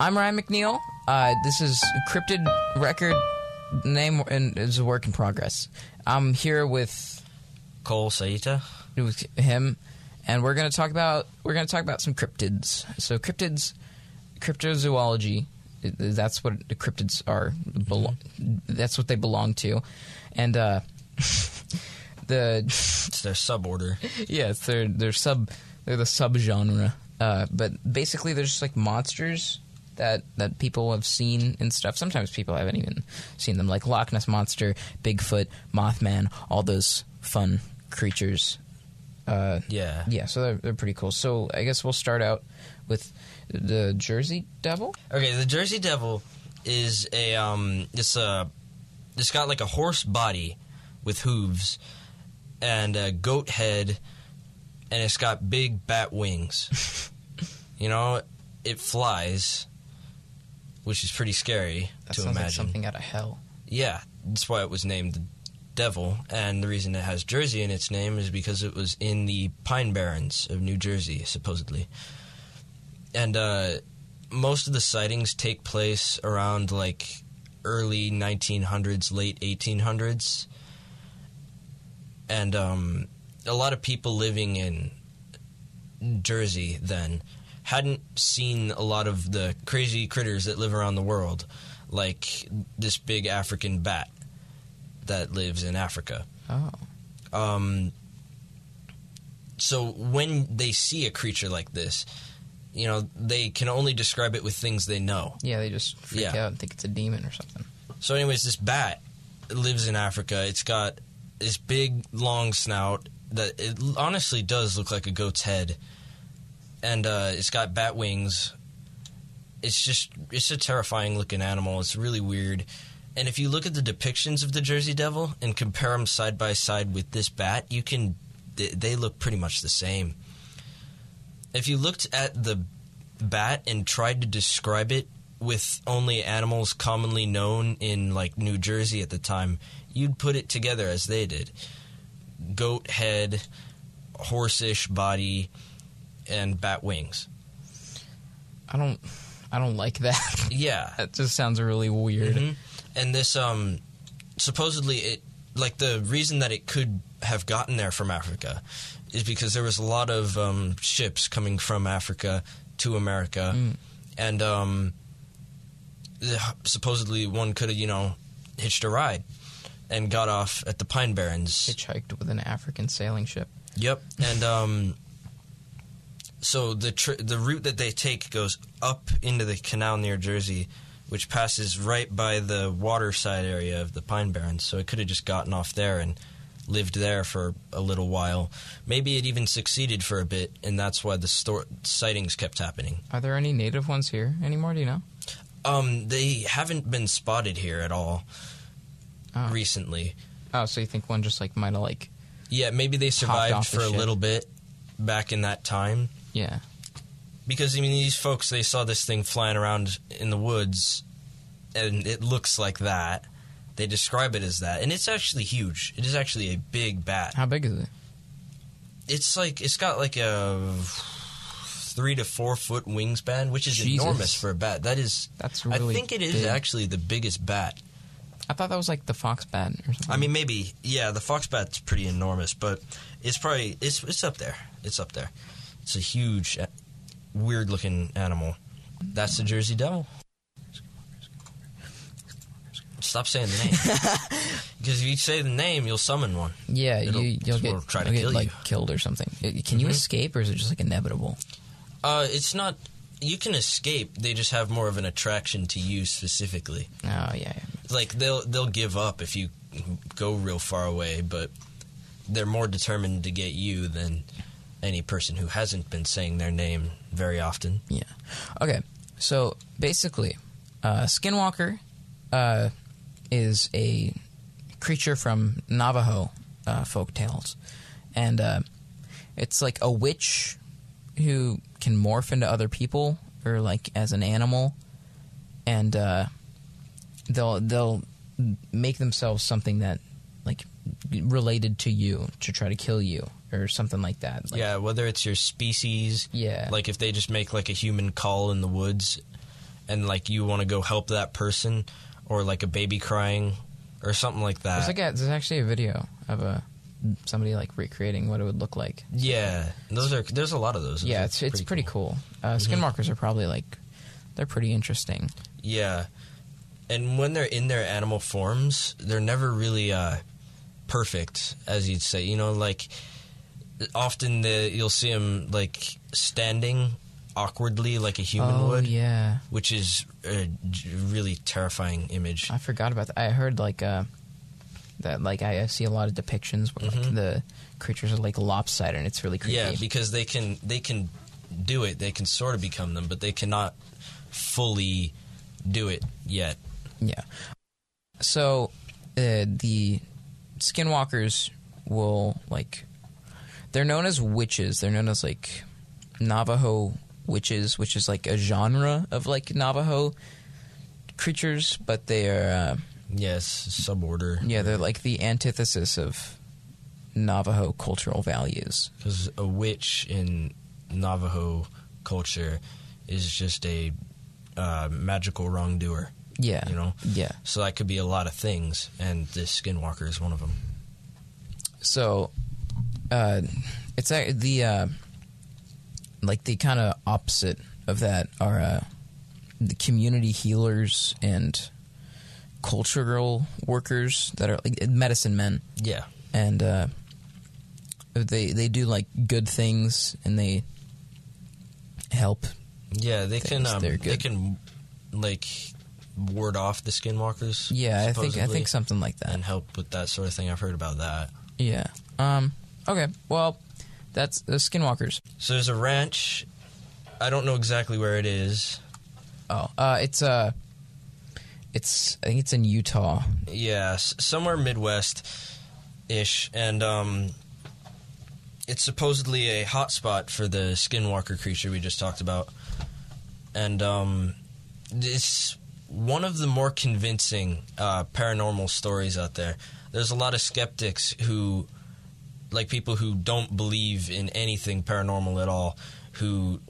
I'm Ryan McNeil. Uh, this is Cryptid Record name and is a work in progress. I'm here with Cole Saita. with him, and we're gonna talk about we're gonna talk about some cryptids. So cryptids, cryptozoology. That's what the cryptids are. Belo- That's what they belong to, and uh, the It's their suborder. yeah, it's their their sub they're the subgenre. Uh, but basically, they're just like monsters that that people have seen and stuff. Sometimes people haven't even seen them, like Loch Ness monster, Bigfoot, Mothman, all those fun creatures. Uh, Yeah. yeah, so they're, they're pretty cool. So I guess we'll start out with the Jersey Devil. Okay, the Jersey Devil is a um it's a it's got like a horse body with hooves and a goat head and it's got big bat wings. you know, it flies which is pretty scary That to sounds like imagine. something out of hell. Yeah, that's why it was named the Devil, and the reason it has Jersey in its name is because it was in the Pine Barrens of New Jersey, supposedly. And uh, most of the sightings take place around like early 1900s, late 1800s, and um, a lot of people living in Jersey then hadn't seen a lot of the crazy critters that live around the world, like this big African bat that lives in Africa. Oh, Um, so when they see a creature like this, you know, they can only describe it with things they know. yeah, they just freak Yeah. out and think it's a demon or something. So, anyways, this bat lives in Africa. It's got this big, long snout that it honestly does look like a goat's head, and uh, it's got bat wings. It's just it's a terrifying looking animal. It's really weird. And if you look at the depictions of the Jersey Devil and compare them side by side with this bat, you can they, look pretty much the same. If you looked at the bat and tried to describe it with only animals commonly known in like New Jersey at the time, you'd put it together as they did. Goat head, horseish body, and bat wings. I don't, I don't like that. Yeah. that just sounds really weird. Mhm. And this um supposedly it like the reason that it could have gotten there from Africa is because there was a lot of um, ships coming from Africa to America, and um, supposedly one could have you know hitched a ride and got off at the Pine Barrens. Hitchhiked with an African sailing ship. Yep, and um, so the tr- the route that they take goes up into the canal near Jersey, which passes right by the waterside area of the Pine Barrens. So it could have just gotten off there and lived there for a little while. Maybe it even succeeded for a bit, and that's why the sto- sightings kept happening. Are there any native ones here anymore? Do you know? Um, they haven't been spotted here at all Oh. recently. Oh, so you think one just like might have like Yeah, maybe they survived the for a ship. little bit back in that time. Yeah. because I mean these folks they saw this thing flying around in the woods and it looks like that. They describe it as that and it's actually huge. It is actually a big bat. How big is it? It's like it's got like a 3 to 4 foot wingspan, which is Jesus. enormous for a bat. That is That's I think it is big. actually the biggest bat. I thought that was like the fox bat or something. I mean maybe yeah, the fox bat's pretty enormous, but it's probably it's it's up there. It's up there. It's a huge weird looking animal. That's the Jersey Devil. Stop saying the name. Because if you say the name, you'll summon one. yeah, it'll- you you'll get try to get, kill like you. killed or something. Uh, Can you Mhm. escape, or is it just like inevitable? Uh, it's not. You can escape. They just have more of an attraction to you specifically. Oh yeah, yeah. Like they'll they'll give up if you go real far away, but they're more determined to get you than any person who hasn't been saying their name very often. Yeah. Okay. So basically, uh, Skinwalker uh, is a creature from Navajo uh, folk tales, and uh, it's like a witch who can morph into other people or like as an animal, and uh, they'll they'll make themselves something that like related to you to try to kill you or something like that. Like, yeah, whether it's your species, Yeah. like if they just make like a human call in the woods, and like you want to go help that person, or like a baby crying, or something like that. There's like a, there's actually a video of a somebody like recreating what it would look like. yeah, those are there's a lot of those. yeah, Those it's are it's pretty cool. Uh, skinwalkers are probably like they're pretty interesting. Yeah, and when they're in their animal forms, they're never really uh, perfect, as you'd say. You know, like often the you'll see them like standing awkwardly, like a human oh would, yeah, which is a really terrifying image. I forgot about that. I heard like uh that like I, I see a lot of depictions where like, the creatures are like lopsided and it's really creepy. Yeah, because they can they can do it. They can sort of become them, but they cannot fully do it yet. Yeah. So uh, the skinwalkers will like they're known as witches. They're known as like Navajo witches, which is like a genre of like Navajo creatures, but they are uh, Yes, suborder. yeah, they're like the antithesis of Navajo cultural values. Because a witch in Navajo culture is just a uh, magical wrongdoer. Yeah. You know? Yeah. So that could be a lot of things, and this skinwalker is one of them. So, uh, it's a, the uh, like the kind of opposite of that are uh, the community healers and cultural workers that are like medicine men, Yeah. and uh, they they do like good things and they help. Yeah, they can. Um, they can like ward off the skinwalkers. Yeah, I think I think something like that. and help with that sort of thing. I've heard about that. Yeah. Um. Okay. Well, that's the skinwalkers. So there's a ranch. I don't know exactly where it is. Oh, uh, it's uh, it's I think it's in Utah. Yeah, s- somewhere Midwest ish, and um, it's supposedly a hotspot for the skinwalker creature we just talked about, and um, it's one of the more convincing uh, paranormal stories out there. There's a lot of skeptics who, like people who don't believe in anything paranormal at all, who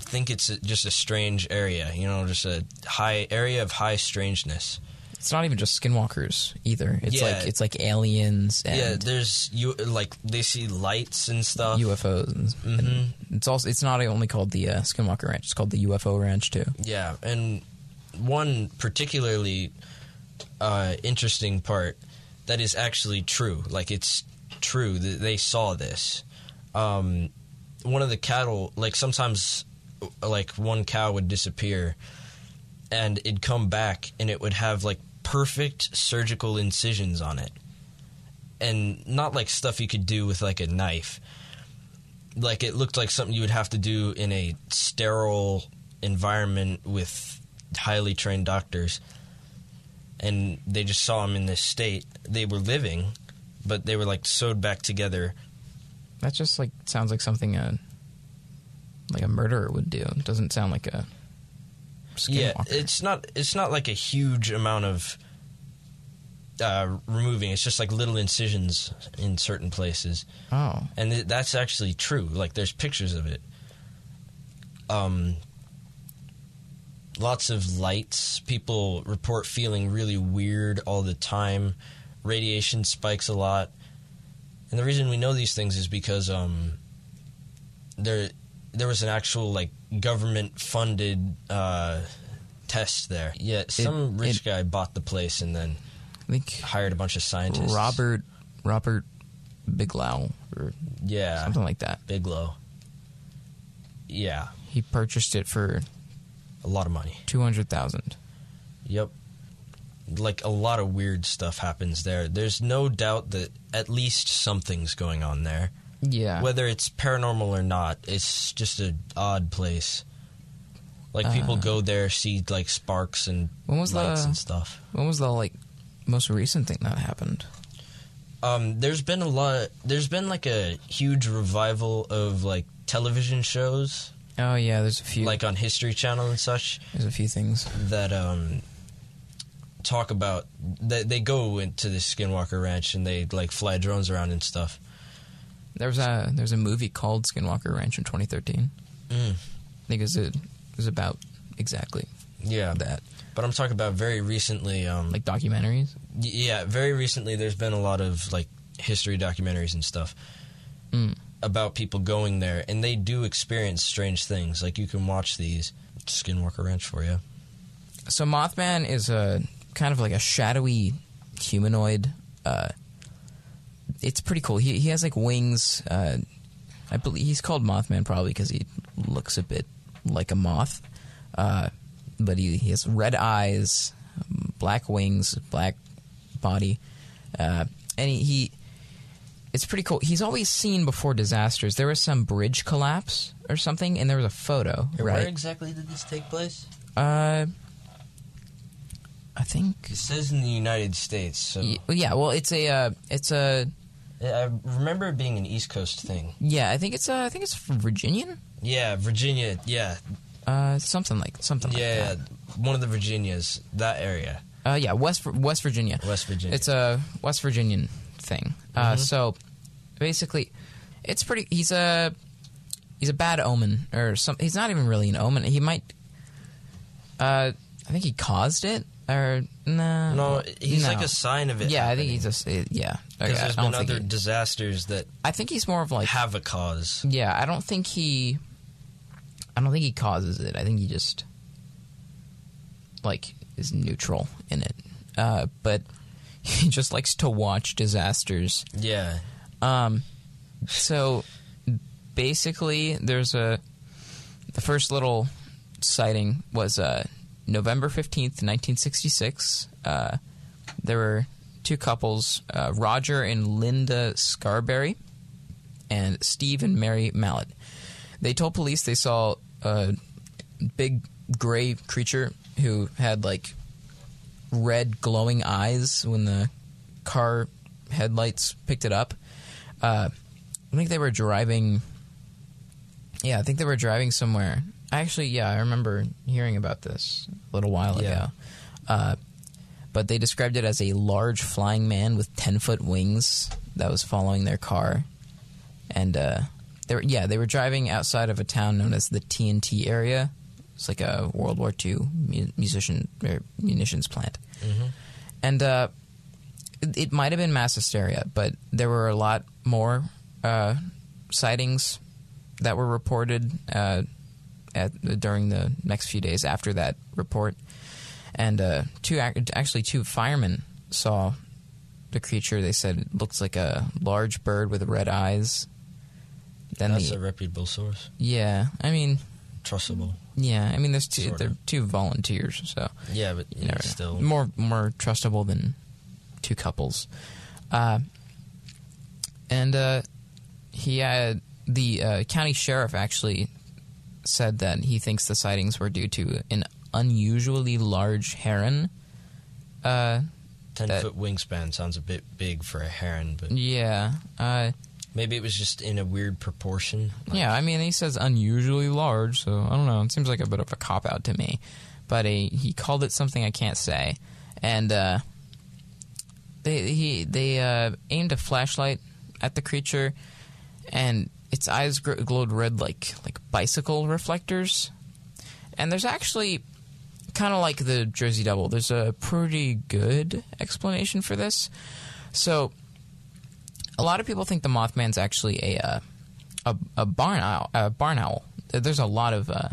think it's just a strange area. You know, just a high area of high strangeness. It's not even just skinwalkers either. It's Yeah. like it's like aliens and yeah, there's you like they see lights and stuff. UFOs. And, Mm-hmm. and it's also it's not only called the uh, Skinwalker Ranch. It's called the UFO Ranch too. yeah, and one particularly uh, interesting part that is actually true. Like it's true they saw this. Um, one of the cattle, like sometimes, like one cow would disappear, and it'd come back, and it would have like perfect surgical incisions on it, and not like stuff you could do with like a knife. Like it looked like something you would have to do in a sterile environment with highly trained doctors. And they just saw him in this state. They were living, but they were like sewed back together. That just like sounds like something a like a murderer would do. It doesn't sound like a Yeah, it's not. It's not like a huge amount of uh, removing. It's just like little incisions in certain places. oh, and th- that's actually true. Like there's pictures of it. Um, lots of lights. People report feeling really weird all the time. Radiation spikes a lot, and the reason we know these things is because um, there there was an actual like government funded uh, test there. Yeah, some rich it- guy bought the place and then I think hired a bunch of scientists. Robert Robert Biglow or yeah, something like that. Bigelow. Yeah, He purchased it for a lot of money. two hundred thousand. Yep. Like a lot of weird stuff happens there. There's no doubt that at least something's going on there. Yeah. Whether it's paranormal or not, it's just an odd place. Like people Uh. go there, see like sparks and When was lights the- and stuff. when was the like most recent thing that happened? Um, there's been a lot. There's been like a huge revival of like television shows, Oh yeah, there's a few like on History Channel and such. there's a few things. that um talk about that they go into the Skinwalker Ranch and they like fly drones around and stuff. There was a there's a movie called Skinwalker Ranch in 2013. Mm. I think it was, it was about exactly Yeah, that, but I'm talking about very recently. Um, like documentaries. yeah, very recently. There's been a lot of like history documentaries and stuff Mm. about people going there, and they do experience strange things. Like you can watch these Skinwalker Ranch for you. So Mothman is a kind of like a shadowy humanoid. Uh, it's pretty cool. He he has like wings. Uh, I believe he's called Mothman probably because he looks a bit like a moth. Uh, but he, he has red eyes, black wings, black body, uh, and he, he it's pretty cool. He's always seen before disasters. There was some bridge collapse or something, and there was a photo. Right? Where exactly did this take place? Uh, think. It says in the United States. So Yeah, well, it's a, uh, it's a, I remember it being an East Coast thing. yeah, I think it's, uh, I think it's Virginian, Yeah, Virginia. Yeah, uh, something like, something yeah, like one of the Virginias. That area. Uh, yeah, West, West Virginia. West Virginia. It's a West Virginian thing. Uh, so basically, it's pretty. He's a he's a bad omen or some. He's not even really an omen. He might. Uh, I think he caused it or nah. no, he's no. like a sign of it. Yeah, I think he's just uh, yeah. because Okay, there's I don't been other he- disasters that I think he's more of like have a cause. Yeah, I don't think he. I don't think he causes it. I think he just like is neutral in it. Uh, but he just likes to watch disasters. Yeah, Um, so basically, there's a the first little sighting was uh, November fifteenth, nineteen sixty six. Uh, there were two couples, uh, Roger and Linda Scarberry, and Steve and Mary Mallette. They told police they saw a big gray creature who had like red glowing eyes when the car headlights picked it up. Uh, I think they were driving. Yeah, I think they were driving somewhere. Actually, yeah, I remember hearing about this a little while Yeah. ago. Uh, but they described it as a large flying man with ten foot wings that was following their car, and uh, they were yeah they were driving outside of a town known as the TNT area. It's like a World War II mu- musician or munitions plant, and uh, it, it might have been mass hysteria, but there were a lot more uh, sightings that were reported uh, at, during the next few days after that report, and uh, two actually two firemen saw the creature. They said it looks like a large bird with red eyes. Then that's the a reputable source, yeah, I mean trustable. yeah, I mean there's two Sort of. are two volunteers, so Yeah, but you know, still, more more trustable than two couples. Uh, and uh, he had the uh, county sheriff actually said that he thinks the sightings were due to an unusually large heron. Uh, ten that- foot wingspan sounds a bit big for a heron, but yeah, uh, maybe it was just in a weird proportion. Like, yeah. I mean, he says unusually large, so I don't know. It seems like a bit of a cop out to me. But he he called it something I can't say, and uh, they he they uh, aimed a flashlight at the creature, and its eyes glowed red like like bicycle reflectors. And there's actually kind of like the Jersey Devil. There's a pretty good explanation for this. So, a lot of people think the Mothman's actually a uh, a, a barn owl. A barn owl. There's a lot of uh,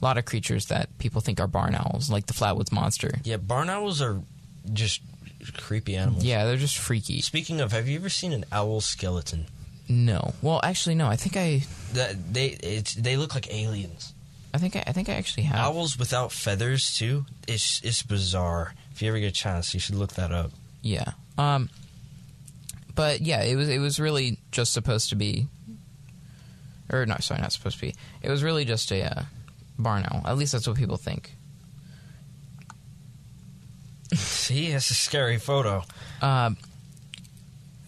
lot of creatures that people think are barn owls, like the Flatwoods Monster. yeah. Barn owls are just creepy animals. Yeah, they're just freaky. Speaking of, have you ever seen an owl skeleton? No, well, actually, no. I think I, That they it's they look like aliens. I think I, I think I actually have. Owls without feathers too. It's it's bizarre. If you ever get a chance, you should look that up. Yeah. Um. But yeah, it was it was really just supposed to be, or no, sorry, not supposed to be. It was really just a uh, barn owl. At least that's what people think. See, that's a scary photo. Um.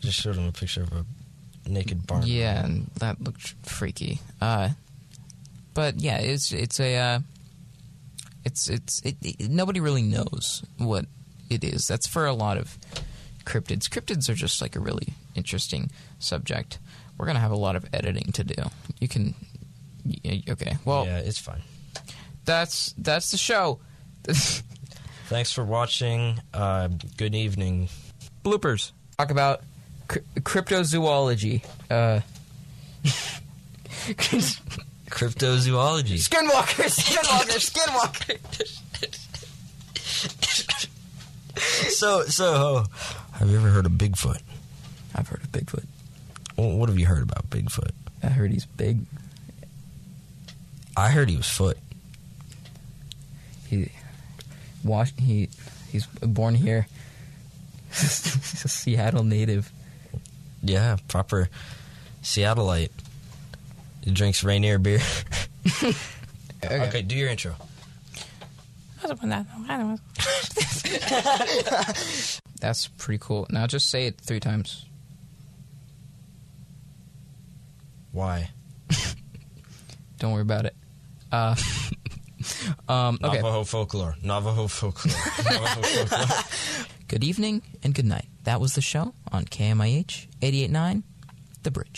Just showed him a picture of a naked barn. Yeah, and that looked freaky. Uh, but yeah, it's it's a uh, it's it's it, it, nobody really knows what it is. That's for a lot of cryptids. Cryptids are just like a really interesting subject. We're gonna have a lot of editing to do. You can. Okay. Well, yeah, it's fine. that's that's the show. Thanks for watching. Uh, good evening. Bloopers. Talk about cr- cryptozoology. Uh, Cryptozoology. skinwalker. Skinwalker. Skinwalker. so, so, have you ever heard of Bigfoot? I've heard of Bigfoot. What have you heard about Bigfoot? I heard he's big. I heard he was foot. He, wash. He, he's born here. he's a Seattle native. Yeah, proper Seattleite. He drinks Rainier beer. okay, do your intro. I don't know. That's pretty cool. Now just say it three times. Why? Don't worry about it. Uh, um, okay. Navajo folklore. Navajo folklore. Navajo folklore. Good evening and good night. That was the show on KMIH 889 The Bridge.